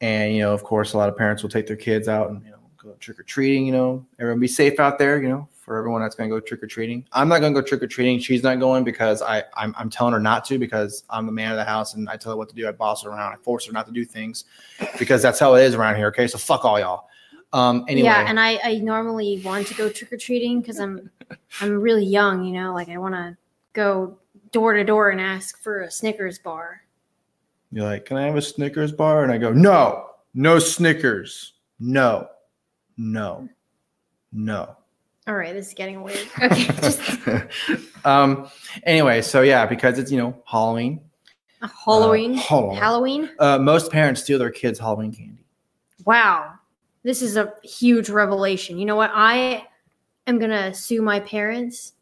[SPEAKER 2] and you know of course a lot of parents will take their kids out and you know go trick or treating. You know, everyone be safe out there. You know, for everyone that's going to go trick or treating. I'm not going to go trick or treating. She's not going because I I'm, I'm telling her not to because I'm the man of the house and I tell her what to do. I boss her around. I force her not to do things because that's how it is around here. Okay, so fuck all y'all. Um. Anyway.
[SPEAKER 1] Yeah, and I, I normally want to go trick or treating because I'm I'm really young, you know, like I want to go door to door and ask for a Snickers bar.
[SPEAKER 2] You're like, can I have a Snickers bar? And I go, no, no Snickers. No, no, no.
[SPEAKER 1] All right, this is getting weird. Okay, just
[SPEAKER 2] um. Anyway, so yeah, because it's you know Halloween.
[SPEAKER 1] a Halloween.
[SPEAKER 2] Uh, Halloween.
[SPEAKER 1] Halloween.
[SPEAKER 2] Uh, most parents steal their kids' Halloween candy.
[SPEAKER 1] Wow, this is a huge revelation. You know what? I am gonna sue my parents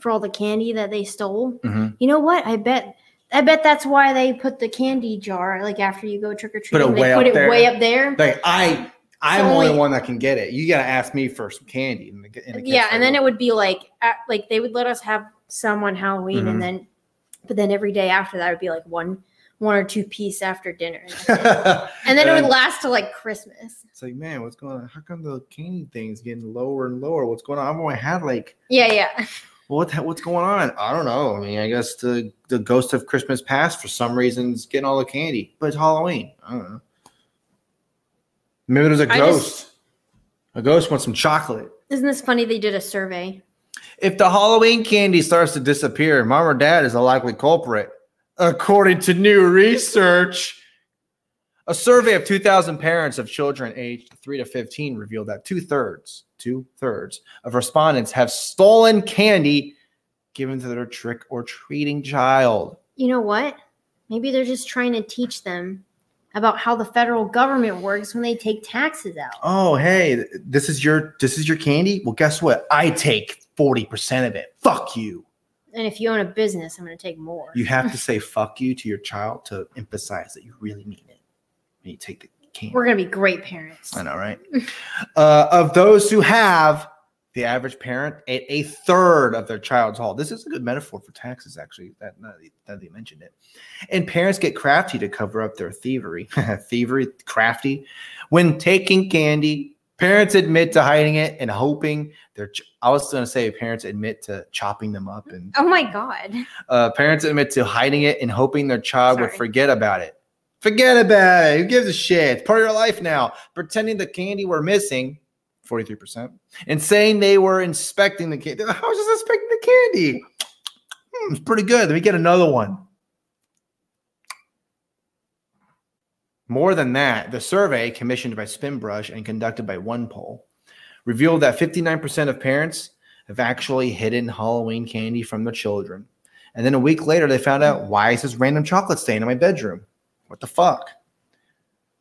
[SPEAKER 1] for all the candy that they stole.
[SPEAKER 2] Mhm.
[SPEAKER 1] You know what? I bet. I bet that's why they put the candy jar like after you go trick or treating. They put it
[SPEAKER 2] there.
[SPEAKER 1] way up there.
[SPEAKER 2] Like I, I'm the only
[SPEAKER 1] only-
[SPEAKER 2] one that can get it. You gotta ask me for some candy. And the, and the
[SPEAKER 1] yeah, and then it would be like at, like they would let us have some on Halloween,
[SPEAKER 2] Mhm.
[SPEAKER 1] and then but then every day after that would be like one one or two piece after dinner, and then it would last till like Christmas.
[SPEAKER 2] It's like, man, what's going on? How come the candy thing's getting lower and lower? What's going on? I've only had like,
[SPEAKER 1] Yeah, yeah.
[SPEAKER 2] what the, what's going on? I don't know. I mean, I guess the the ghost of Christmas past for some reason is getting all the candy, but it's Halloween. I don't know. Maybe there's a
[SPEAKER 1] I
[SPEAKER 2] ghost.
[SPEAKER 1] just-
[SPEAKER 2] a ghost wants some chocolate.
[SPEAKER 1] Isn't this funny? They did a survey.
[SPEAKER 2] If the Halloween candy starts to disappear, mom or dad is a likely culprit, according to new research. A survey of 2,000 parents of children aged 3 to 15 revealed that two thirds, two thirds of respondents have stolen candy given to their trick or treating child.
[SPEAKER 1] You know what? Maybe they're just trying to teach them about how the federal government works when they take taxes out.
[SPEAKER 2] Oh, hey, this is your this is your candy. Well, guess what? I take 40% of it. Fuck you.
[SPEAKER 1] And if you own a business, I'm going to take more.
[SPEAKER 2] You have to say fuck you to your child to emphasize that you really mean it. When you take the candy.
[SPEAKER 1] We're going to be great parents.
[SPEAKER 2] I know, right? uh, of those who have, the average parent ate a third of their child's haul. This is a good metaphor for taxes, actually. That that- they mentioned it. And parents get crafty to cover up their thievery. thievery, crafty. When taking candy, parents admit to hiding it and hoping their. Ch- I was going to say parents admit to chopping them up, and
[SPEAKER 1] Oh my God.
[SPEAKER 2] uh, parents admit to hiding it and hoping their child would forget about it. Forget about it. Who gives a shit? It's part of your life now. Pretending the candy were missing, 43%, and saying they were inspecting the candy. I was just inspecting the candy. Hmm, it's pretty good. Let me get another one. More than that, the survey commissioned by Spinbrush and conducted by OnePoll revealed that 59% of parents have actually hidden Halloween candy from their children. And then a week later, they found out why is this random chocolate stain in my bedroom? What the fuck?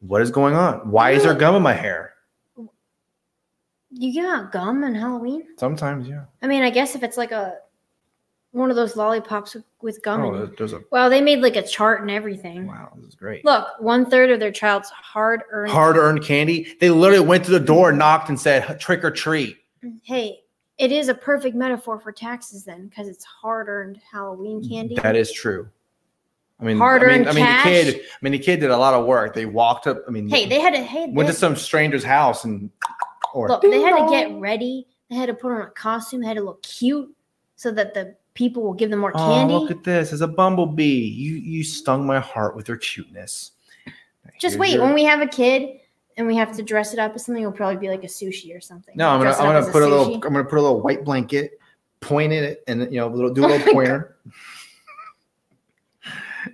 [SPEAKER 2] What is going on? Why is there gum in my hair?
[SPEAKER 1] You got gum on Halloween?
[SPEAKER 2] Sometimes, yeah.
[SPEAKER 1] I mean, I guess if it's like a one of those lollipops with, gum
[SPEAKER 2] Oh,
[SPEAKER 1] it.
[SPEAKER 2] there's a
[SPEAKER 1] Well, they made like a chart and everything.
[SPEAKER 2] wow. This is great.
[SPEAKER 1] Look, one third of their child's hard earned.
[SPEAKER 2] Hard-earned candy. They literally went to the door, knocked, and said, "Trick or treat."
[SPEAKER 1] Hey, it is a perfect metaphor for taxes then, because it's hard earned Halloween candy.
[SPEAKER 2] That is true. I mean, I mean,
[SPEAKER 1] Hard-earned
[SPEAKER 2] I mean,
[SPEAKER 1] cash.
[SPEAKER 2] the kid. I mean, the kid did a lot of work. They walked up. I mean,
[SPEAKER 1] hey, they had to. Hey,
[SPEAKER 2] went
[SPEAKER 1] they,
[SPEAKER 2] to some stranger's house and or
[SPEAKER 1] look, they had to get ready. They had to put on a costume. They had to look cute so that the people will give them more
[SPEAKER 2] Oh,
[SPEAKER 1] candy.
[SPEAKER 2] look at this! It's a bumblebee. You you stung my heart with your cuteness.
[SPEAKER 1] Just
[SPEAKER 2] Here's
[SPEAKER 1] wait.
[SPEAKER 2] your-
[SPEAKER 1] When we have a kid and we have to dress it up as something, it'll probably be like a sushi or something.
[SPEAKER 2] No, I'm gonna I'm gonna put a little. I'm gonna put a little white blanket, point in it, and you know, a little, do a
[SPEAKER 1] Oh
[SPEAKER 2] little
[SPEAKER 1] my
[SPEAKER 2] pointer.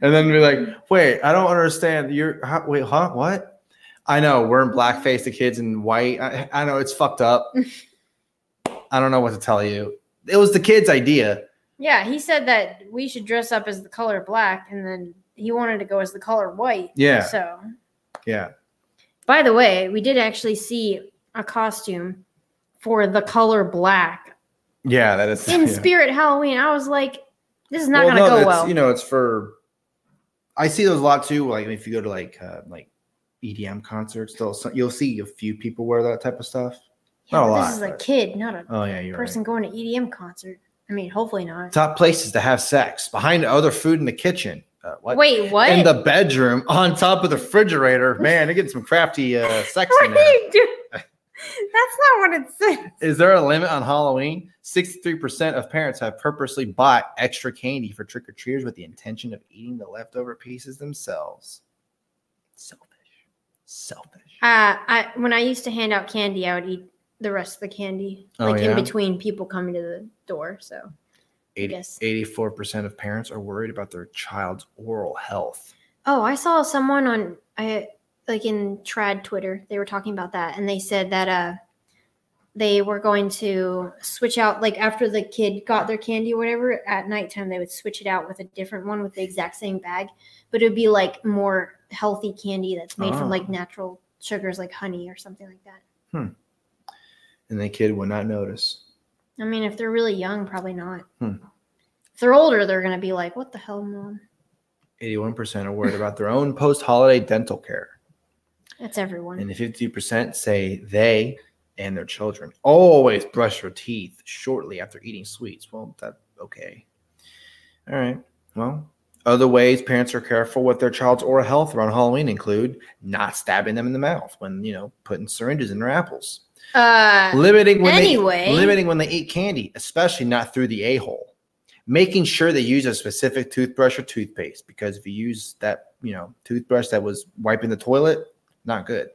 [SPEAKER 2] And then be like, wait, I don't understand. You're how, wait, huh? What? I know we're in blackface, the kids in white. I, I know it's fucked up. I don't know what to tell you. It was the kid's idea.
[SPEAKER 1] Yeah, he said that we should dress up as the color black, and then he wanted to go as the color white.
[SPEAKER 2] Yeah.
[SPEAKER 1] So,
[SPEAKER 2] Yeah.
[SPEAKER 1] by the way, we did actually see a costume for the color black
[SPEAKER 2] Yeah, that is
[SPEAKER 1] in
[SPEAKER 2] yeah.
[SPEAKER 1] Spirit Halloween. I was like, this is not
[SPEAKER 2] Well,
[SPEAKER 1] going to
[SPEAKER 2] no,
[SPEAKER 1] go well.
[SPEAKER 2] You know, it's for. I see those a lot too. Like if you go to like uh, like EDM concerts, they'll you'll see a few people wear that type of stuff.
[SPEAKER 1] Yeah,
[SPEAKER 2] not a lot,
[SPEAKER 1] This is a kid, not a
[SPEAKER 2] Oh yeah, you're
[SPEAKER 1] person going to EDM concert. I mean, hopefully not.
[SPEAKER 2] Top places to have sex behind other food in the kitchen. Uh, what?
[SPEAKER 1] Wait, what?
[SPEAKER 2] In the bedroom, on top of the refrigerator. Man, they're getting some crafty uh, sex
[SPEAKER 1] what
[SPEAKER 2] in
[SPEAKER 1] are you doing? That's not what it says.
[SPEAKER 2] Is there a limit on Halloween? 63% of parents have purposely bought extra candy for trick or treaters with the intention of eating the leftover pieces themselves. Selfish. Selfish.
[SPEAKER 1] Uh, I when I used to hand out candy, I would eat the rest of the candy,
[SPEAKER 2] Oh,
[SPEAKER 1] like
[SPEAKER 2] yeah?
[SPEAKER 1] in between people coming to the door. So
[SPEAKER 2] 80,
[SPEAKER 1] guess.
[SPEAKER 2] 84% of parents are worried about their child's oral health.
[SPEAKER 1] Oh, I saw someone on I like in trad Twitter. They were talking about that, and they said that uh they were going to switch out like after the kid got their candy or whatever at nighttime they would switch it out with a different one with the exact same bag, but it would be like more healthy candy that's made
[SPEAKER 2] Oh.
[SPEAKER 1] from like natural sugars like honey or something like that. Hmm.
[SPEAKER 2] And the kid would not notice.
[SPEAKER 1] I mean, if they're really young, probably not.
[SPEAKER 2] Hmm.
[SPEAKER 1] If they're older, they're gonna be like, "What the hell, mom?"
[SPEAKER 2] 81% are worried about their own post holiday dental care.
[SPEAKER 1] That's everyone.
[SPEAKER 2] And the 52% say they and their children always brush their teeth shortly after eating sweets. Well, that okay. All right. Well, other ways parents are careful with their child's oral health around Halloween include not stabbing them in the mouth when, you know, putting syringes in their apples.
[SPEAKER 1] uh,
[SPEAKER 2] Limiting when
[SPEAKER 1] anyway.
[SPEAKER 2] they limiting when they eat candy, especially not through the a-hole. Making sure they use a specific toothbrush or toothpaste because if you use that, you know, toothbrush that was wiping the toilet, not good.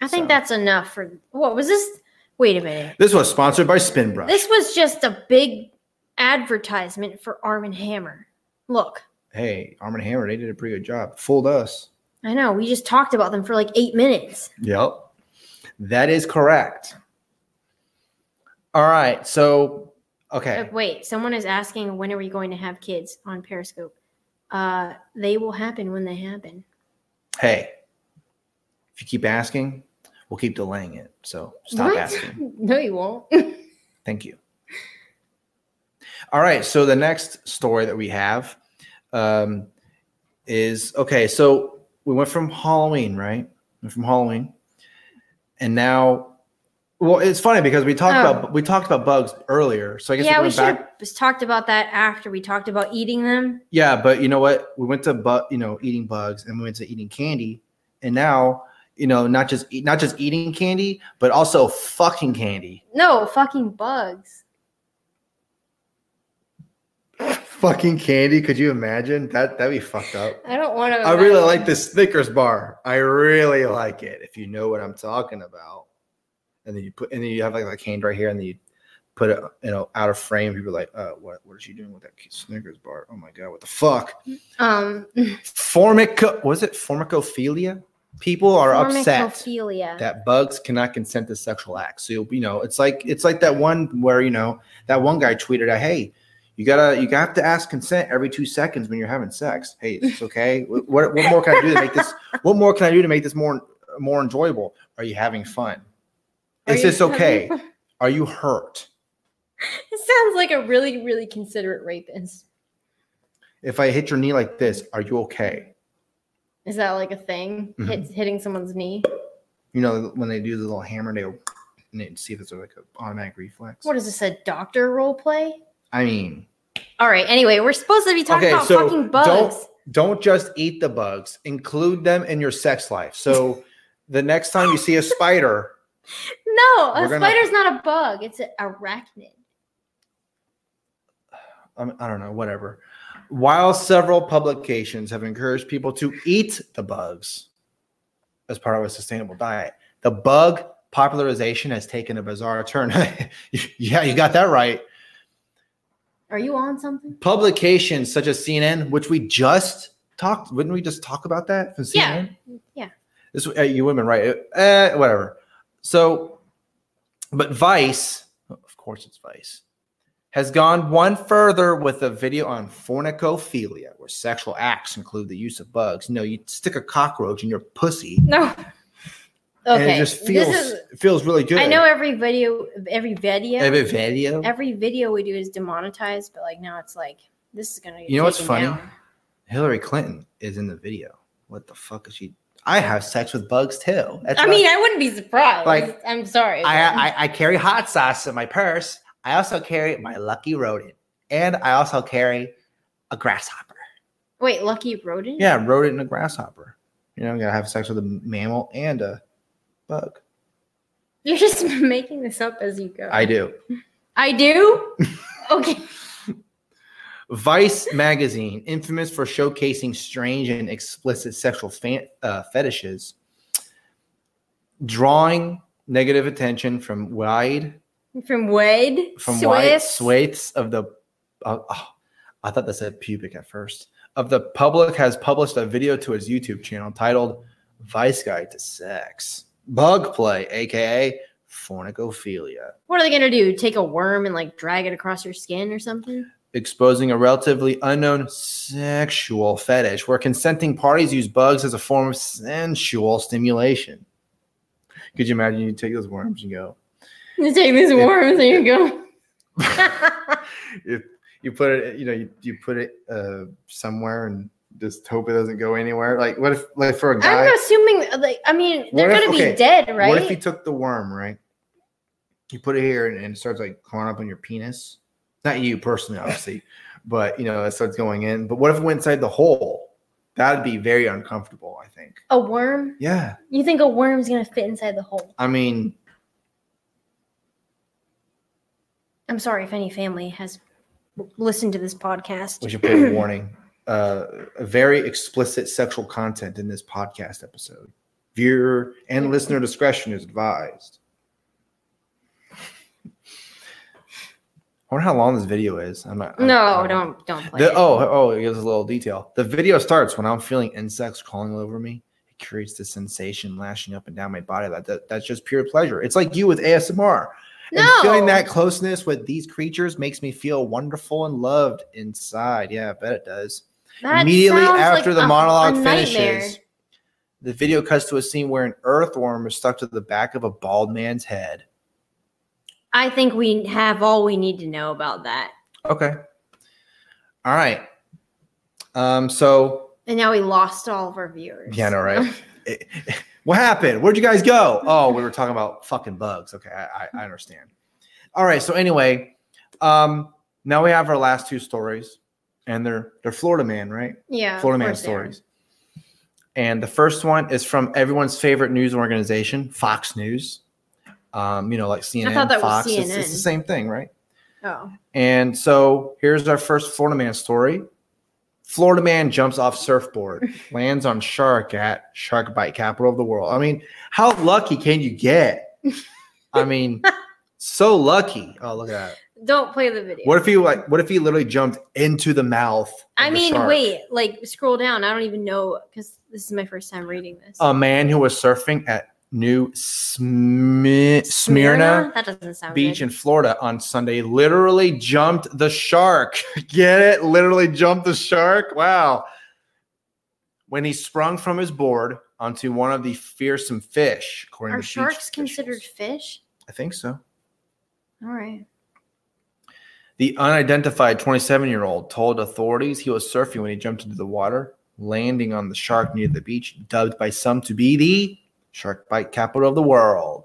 [SPEAKER 1] I think
[SPEAKER 2] So-
[SPEAKER 1] that's enough for what was this? Wait a minute.
[SPEAKER 2] This was sponsored by Spinbrush.
[SPEAKER 1] This was just a big advertisement for Arm and Hammer. Look,
[SPEAKER 2] hey, Arm and Hammer, they did a pretty good job. Fooled us.
[SPEAKER 1] I know we just talked about them for like eight minutes.
[SPEAKER 2] Yep. That is correct. All right. So, okay.
[SPEAKER 1] Wait, someone is asking when are we going to have kids on Periscope? Uh, they will happen when they happen.
[SPEAKER 2] Hey, if you keep asking, we'll keep delaying it. So stop
[SPEAKER 1] What?
[SPEAKER 2] asking.
[SPEAKER 1] No, you won't.
[SPEAKER 2] Thank you. All right. So the next story that we have um, is okay. So we went from Halloween, right? From Halloween, and now, well, it's funny because we talked
[SPEAKER 1] Oh.
[SPEAKER 2] about we talked about bugs earlier. So I guess
[SPEAKER 1] yeah,
[SPEAKER 2] we
[SPEAKER 1] we should
[SPEAKER 2] back.
[SPEAKER 1] have talked about that after we talked about eating them.
[SPEAKER 2] Yeah, but you know what? We went to but you know eating bugs, and we went to eating candy, and now you know not just eat, not just eating candy, but also fucking candy.
[SPEAKER 1] No, fucking bugs.
[SPEAKER 2] Fucking candy. Could you imagine that? That'd be fucked up.
[SPEAKER 1] I don't want to.
[SPEAKER 2] I really like this Snickers bar. I really like it. If you know what I'm talking about, and then you put, and then you have like a hand right here, and then you put it, you know, out of frame. People are like, uh, what? What is she doing with that Snickers bar? Oh my god, what the fuck?
[SPEAKER 1] Um,
[SPEAKER 2] Formico, was it formicophilia? People are upset that bugs cannot consent to sexual acts. So you know, it's like it's like that one where you know that one guy tweeted, "Hey, you gotta you have to ask consent every two seconds when you're having sex. Hey, it's okay. what what more can I do to make this? What more can I do to make this more more enjoyable? Are you having fun?
[SPEAKER 1] Are
[SPEAKER 2] Is this okay?
[SPEAKER 1] having-
[SPEAKER 2] Are you hurt?
[SPEAKER 1] It sounds like a really, really considerate rapist.
[SPEAKER 2] If I hit your knee like this, are you okay?
[SPEAKER 1] Is that like a thing?
[SPEAKER 2] Mhm.
[SPEAKER 1] Hit, hitting someone's knee?
[SPEAKER 2] You know when they do the little hammer, they and see if it's like an automatic reflex.
[SPEAKER 1] What is this, a doctor role play?
[SPEAKER 2] I mean,
[SPEAKER 1] All right, anyway, we're supposed to be talking
[SPEAKER 2] Okay,
[SPEAKER 1] about
[SPEAKER 2] so
[SPEAKER 1] fucking bugs.
[SPEAKER 2] don't- don't just eat the bugs include them in your sex life so the next time you see a spider
[SPEAKER 1] No, a
[SPEAKER 2] gonna-
[SPEAKER 1] spider's not a bug. It's an arachnid.
[SPEAKER 2] i don't know whatever while several publications have encouraged people to eat the bugs as part of a sustainable diet the bug popularization has taken a bizarre turn yeah you got that right
[SPEAKER 1] Are you on something?
[SPEAKER 2] publications such as cnn which we just talked wouldn't we just talk about that from
[SPEAKER 1] Yeah. Yeah.
[SPEAKER 2] this uh, you women right uh, whatever so but vice of course it's vice has gone one further with a video on formicophilia where sexual acts include the use of bugs No, you stick a cockroach in your pussy
[SPEAKER 1] No. Okay.
[SPEAKER 2] it just feels
[SPEAKER 1] this is,
[SPEAKER 2] feels really good
[SPEAKER 1] I know every video, every video,
[SPEAKER 2] every video
[SPEAKER 1] every video we do is demonetized, but like now it's like this is gonna. Get
[SPEAKER 2] You know what's funny?
[SPEAKER 1] down.
[SPEAKER 2] hillary clinton is in the video what the fuck is she i have sex with bugs too That's
[SPEAKER 1] I mean, I wouldn't be surprised.
[SPEAKER 2] Like,
[SPEAKER 1] I'm sorry.
[SPEAKER 2] I, I I carry hot sauce in my purse. I also carry my lucky rodent, and I also carry a grasshopper.
[SPEAKER 1] wait, lucky rodent.
[SPEAKER 2] Yeah, rodent and a grasshopper. You know, you gotta have sex with a mammal and a bug.
[SPEAKER 1] You're just making this up as you go.
[SPEAKER 2] I do.
[SPEAKER 1] I do. okay.
[SPEAKER 2] Vice magazine, infamous for showcasing strange and explicit sexual fan, uh, fetishes, drawing negative attention from wide
[SPEAKER 1] From Wade.
[SPEAKER 2] from wide
[SPEAKER 1] Swiss.
[SPEAKER 2] swathes of the uh, oh, I thought that said pubic at first. Of the public has published a video to his YouTube channel titled "Vice Guide to Sex." Bug play, aka formicophilia,
[SPEAKER 1] What are they gonna do? Take a worm and like drag it across your skin or something?
[SPEAKER 2] exposing a relatively unknown sexual fetish where consenting parties use bugs as a form of sensual stimulation. Could you imagine you take those worms and go,
[SPEAKER 1] You take these worms and you go.
[SPEAKER 2] you, you put it, you know, you, you put it uh, somewhere and just hope it doesn't go anywhere. Like, what if, like, for a guy,
[SPEAKER 1] I'm assuming, like, I mean, they're
[SPEAKER 2] if-
[SPEAKER 1] gonna be dead, right?
[SPEAKER 2] what if you took the worm, right? You put it here and, and it starts like crawling up on your penis. Not you personally, obviously, but you know, it starts going in. But what if it went inside the hole? That'd be very uncomfortable, I think.
[SPEAKER 1] a worm?
[SPEAKER 2] Yeah.
[SPEAKER 1] You think a worm's gonna fit inside the hole?
[SPEAKER 2] I mean,
[SPEAKER 1] I'm sorry if any family has listened to this podcast.
[SPEAKER 2] we should put a warning. Uh, a very explicit sexual content in this podcast episode. Viewer and listener discretion is advised. I wonder how long this video is. I'm not.
[SPEAKER 1] No,
[SPEAKER 2] I'm-
[SPEAKER 1] don't don't play.
[SPEAKER 2] The,
[SPEAKER 1] it.
[SPEAKER 2] oh, oh, it gives a little detail. The video starts when I'm feeling insects crawling all over me. It creates this sensation lashing up and down my body. That, that that's just pure pleasure. It's like you with ASMR. And feeling that closeness with these creatures makes me feel wonderful and loved inside. Yeah, I bet it does.
[SPEAKER 1] That
[SPEAKER 2] Immediately after
[SPEAKER 1] like
[SPEAKER 2] the
[SPEAKER 1] a-
[SPEAKER 2] monologue
[SPEAKER 1] a
[SPEAKER 2] finishes, the video cuts to a scene where an earthworm is stuck to the back of a bald man's head.
[SPEAKER 1] I think we have all we need to know about that.
[SPEAKER 2] Okay. All right. Um, so
[SPEAKER 1] And now we lost all of our viewers.
[SPEAKER 2] Yeah, know, right? it- what happened? Where'd you guys go? Oh, we were talking about fucking bugs. Okay, I, I, I understand. All right, so anyway, um, now we have our last two stories, and they're they're Florida man, right?
[SPEAKER 1] yeah.
[SPEAKER 2] Florida man
[SPEAKER 1] course they are.
[SPEAKER 2] stories. And the first one is from everyone's favorite news organization, Fox News. Um, you know, like CNN, I
[SPEAKER 1] thought that was
[SPEAKER 2] Fox. It's, it's the same thing, right?
[SPEAKER 1] Oh.
[SPEAKER 2] And so here's our first Florida man story. Florida man jumps off surfboard, lands on shark at shark bite capital of the world. I mean, how lucky can you get? I mean, so lucky. Oh, look at that.
[SPEAKER 1] Don't play the video.
[SPEAKER 2] What if he like what if he literally jumped into the mouth?
[SPEAKER 1] I
[SPEAKER 2] the
[SPEAKER 1] mean,
[SPEAKER 2] shark?
[SPEAKER 1] wait, like scroll down. I don't even know because this is my first time reading this.
[SPEAKER 2] A man who was surfing at New Smi- Smyrna
[SPEAKER 1] That doesn't sound
[SPEAKER 2] Beach
[SPEAKER 1] good.
[SPEAKER 2] in Florida on Sunday literally jumped the shark. Get it? Literally jumped the shark. Wow. When he sprung from his board onto one of the fearsome fish, according
[SPEAKER 1] Are
[SPEAKER 2] to
[SPEAKER 1] sharks considered fish?
[SPEAKER 2] I think so.
[SPEAKER 1] All right.
[SPEAKER 2] The unidentified 27 year old told authorities he was surfing when he jumped into the water, landing on the shark near the beach, dubbed by some to be the shark bite capital of the world.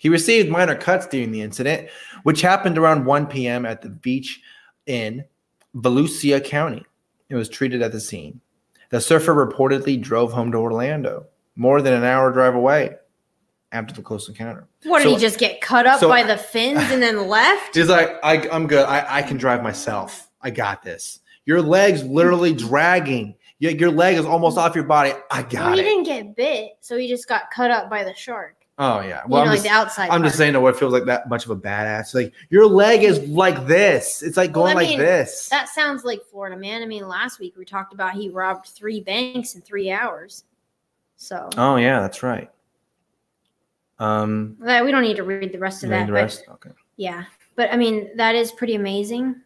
[SPEAKER 2] He received minor cuts during the incident, which happened around 1 p.m. at the beach in Volusia County. It was treated at the scene. The surfer reportedly drove home to Orlando, more than an hour drive away after the close encounter.
[SPEAKER 1] What
[SPEAKER 2] So-
[SPEAKER 1] did he just get cut up
[SPEAKER 2] so-
[SPEAKER 1] by the fins and then left?
[SPEAKER 2] He's like, I, I'm good. I, I can drive myself. I got this. Your leg's literally dragging. Your, your leg is almost off your body. I got Well,
[SPEAKER 1] he
[SPEAKER 2] it.
[SPEAKER 1] didn't get bit, so he just got cut up by the shark.
[SPEAKER 2] Oh yeah.
[SPEAKER 1] You
[SPEAKER 2] Well,
[SPEAKER 1] know,
[SPEAKER 2] I'm,
[SPEAKER 1] like
[SPEAKER 2] just,
[SPEAKER 1] the outside.
[SPEAKER 2] I'm just saying that what feels like that much of a badass. Like your leg is like this. It's like going
[SPEAKER 1] I
[SPEAKER 2] like
[SPEAKER 1] mean,
[SPEAKER 2] this.
[SPEAKER 1] That sounds like Florida man. I mean, last week we talked about he robbed three banks in three hours. So
[SPEAKER 2] oh yeah, that's right. Um,
[SPEAKER 1] that we don't need to read the rest of that.
[SPEAKER 2] the
[SPEAKER 1] but-
[SPEAKER 2] Okay.
[SPEAKER 1] yeah, but I mean that is pretty amazing.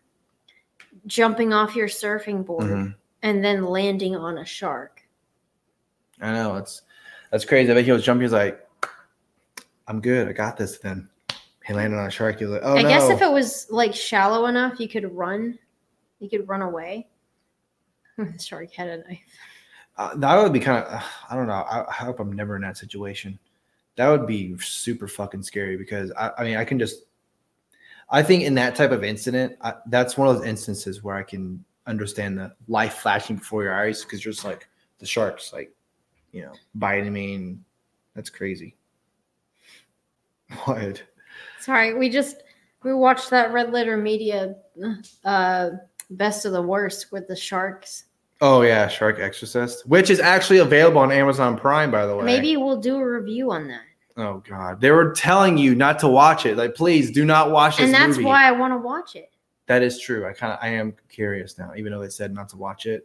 [SPEAKER 1] Jumping off your surfing board
[SPEAKER 2] Mhm.
[SPEAKER 1] And then landing on a shark.
[SPEAKER 2] I know it's that's crazy. I bet he was jumping. He's like, "I'm good. I got this." Then he landed on a shark. He was like, "Oh
[SPEAKER 1] I
[SPEAKER 2] no!"
[SPEAKER 1] guess if it was like shallow enough, you could run. You could run away. the shark had a knife.
[SPEAKER 2] Uh, that would be kind of i don't know I, I hope i'm never in that situation that would be super fucking scary because i, I mean i can just i think in that type of incident I, that's one of those instances where i can understand the life flashing before your eyes because you're just like the shark's like you know biting me and that's crazy what
[SPEAKER 1] Sorry, we just we watched that Red Letter Media uh best of the worst with the sharks.
[SPEAKER 2] oh yeah shark exorcist which is actually available on amazon prime by the way
[SPEAKER 1] Maybe we'll do a review on that.
[SPEAKER 2] oh god they were telling you not to watch it like please do not watch this
[SPEAKER 1] And that's
[SPEAKER 2] movie.
[SPEAKER 1] why I want to watch it.
[SPEAKER 2] That is true. I kind of I am curious now, even though they said not to watch it,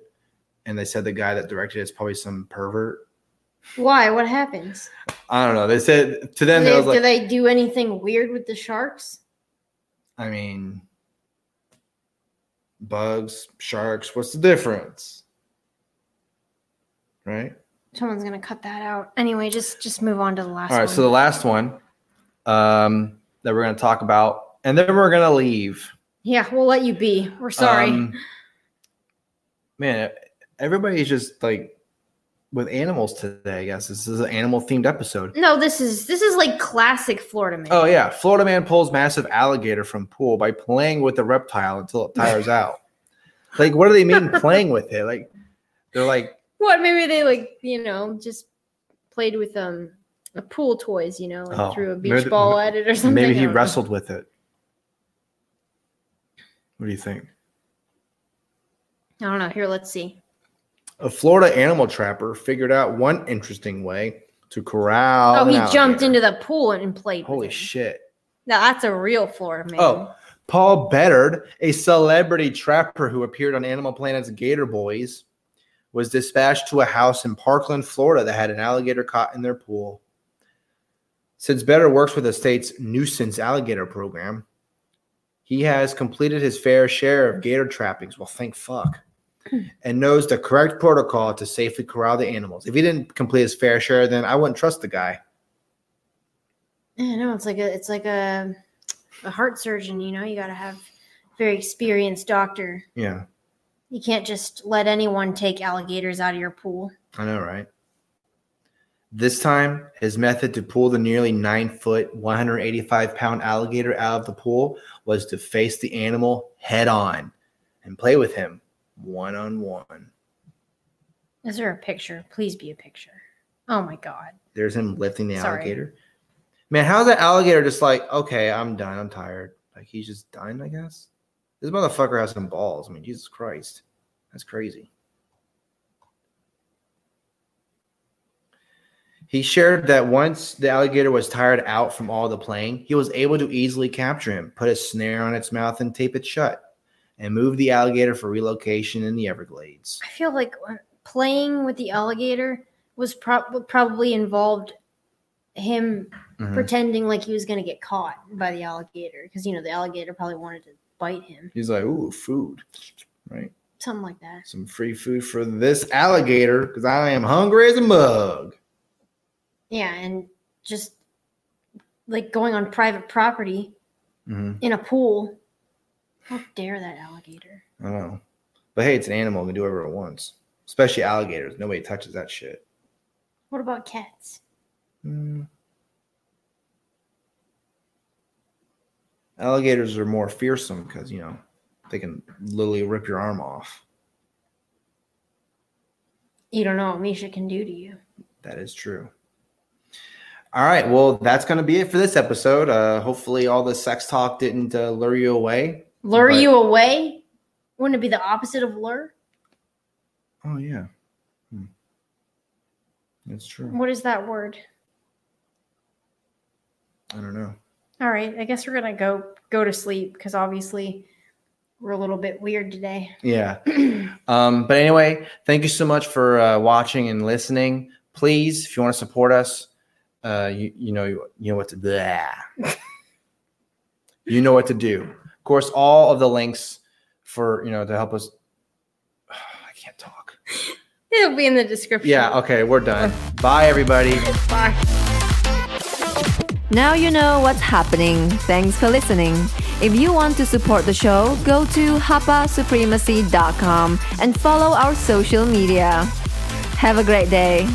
[SPEAKER 2] and they said the guy that directed it is probably some pervert.
[SPEAKER 1] Why? What happens?
[SPEAKER 2] I don't know. They said to them,
[SPEAKER 1] do,
[SPEAKER 2] they was like,
[SPEAKER 1] do they do anything weird with the sharks?
[SPEAKER 2] I mean, bugs, sharks. What's the difference? Right.
[SPEAKER 1] Someone's gonna cut that out. Anyway, just just move on to the last
[SPEAKER 2] All right.
[SPEAKER 1] one.
[SPEAKER 2] So the last one um, that we're going to talk about, and then we're going to leave.
[SPEAKER 1] Yeah, we'll let you be. We're sorry.
[SPEAKER 2] Um, man, everybody's just like with animals today. I guess this is an animal themed episode.
[SPEAKER 1] no, this is this is like classic Florida man.
[SPEAKER 2] Oh yeah, Florida man pulls massive alligator from pool by playing with the reptile until it tires out. Like, what do they mean playing with it? Like, they're like,
[SPEAKER 1] What? Maybe they like you know just played with um a pool toys. You know, like
[SPEAKER 2] Oh,
[SPEAKER 1] threw a beach
[SPEAKER 2] maybe-
[SPEAKER 1] ball at it or something.
[SPEAKER 2] maybe he
[SPEAKER 1] don't know.
[SPEAKER 2] wrestled with it. What do you think?
[SPEAKER 1] I don't know. Here, let's see.
[SPEAKER 2] A Florida animal trapper figured out one interesting way to corral.
[SPEAKER 1] Oh, he jumped into the pool and played.
[SPEAKER 2] Holy shit!
[SPEAKER 1] Now that's a real Florida man.
[SPEAKER 2] Oh, Paul Bedard, a celebrity trapper who appeared on Animal Planet's Gator Boys, was dispatched to a house in Parkland, Florida that had an alligator caught in their pool. Since Bedard works with the state's nuisance alligator program, he has completed his fair share of gator trappings. Well, thank fuck. And knows the correct protocol to safely corral the animals. If he didn't complete his fair share, then I wouldn't trust the guy.
[SPEAKER 1] I know it's like a it's like a a heart surgeon. You know, you got to have a very experienced doctor.
[SPEAKER 2] Yeah,
[SPEAKER 1] You can't just let anyone take alligators out of your pool.
[SPEAKER 2] I know, right? This time, his method to pull the nearly nine foot, 185 pound alligator out of the pool was to face the animal head on and play with him one on one.
[SPEAKER 1] Is there a picture? Please be a picture. Oh my god.
[SPEAKER 2] There's him lifting the
[SPEAKER 1] Sorry.
[SPEAKER 2] alligator. Man, how's that alligator just like, okay, I'm done, I'm tired? Like he's just done, I guess. This motherfucker has some balls. I mean, Jesus Christ. That's crazy. He shared that once the alligator was tired out from all the playing, he was able to easily capture him, put a snare on its mouth, and tape it shut, and move the alligator for relocation in the Everglades.
[SPEAKER 1] I feel like uh, playing with the alligator was prob- probably involved him
[SPEAKER 2] Mhm.
[SPEAKER 1] pretending like he was going to get caught by the alligator because you know the alligator probably wanted to bite him,
[SPEAKER 2] He's like, ooh, food, right?
[SPEAKER 1] something like that.
[SPEAKER 2] Some free food for this alligator because I am hungry as a mug.
[SPEAKER 1] Yeah, and just like going on private property
[SPEAKER 2] hmm
[SPEAKER 1] in a pool. How dare that alligator?
[SPEAKER 2] I don't know. But hey, it's an animal. It can do whatever it wants. Especially alligators. Nobody touches that shit.
[SPEAKER 1] What about cats?
[SPEAKER 2] Mm. Alligators are more fearsome because, you know, they can literally rip your arm off.
[SPEAKER 1] You don't know what Misha can do to you.
[SPEAKER 2] That is true. All right. Well, that's going to be it for this episode. Uh, hopefully, all the sex talk didn't uh, lure you away.
[SPEAKER 1] Lure
[SPEAKER 2] But-
[SPEAKER 1] you away? Wouldn't it be the opposite of lure?
[SPEAKER 2] Oh, yeah. Hmm. That's true.
[SPEAKER 1] What is that word?
[SPEAKER 2] I don't know.
[SPEAKER 1] All right, I guess we're gonna go go to sleep because obviously we're a little bit weird today.
[SPEAKER 2] Yeah. Um, but anyway, thank you so much for uh, watching and listening. Please, if you want to support us, uh, you you know you know what to do. you know what to do. Of course, all of the links for you know to help us. I can't talk.
[SPEAKER 1] It'll be in the description.
[SPEAKER 2] Yeah. Okay, we're done. Bye, everybody.
[SPEAKER 1] Bye.
[SPEAKER 3] Now you know what's happening. Thanks for listening. If you want to support the show, go to hapasupremacy.com and follow our social media. Have a great day.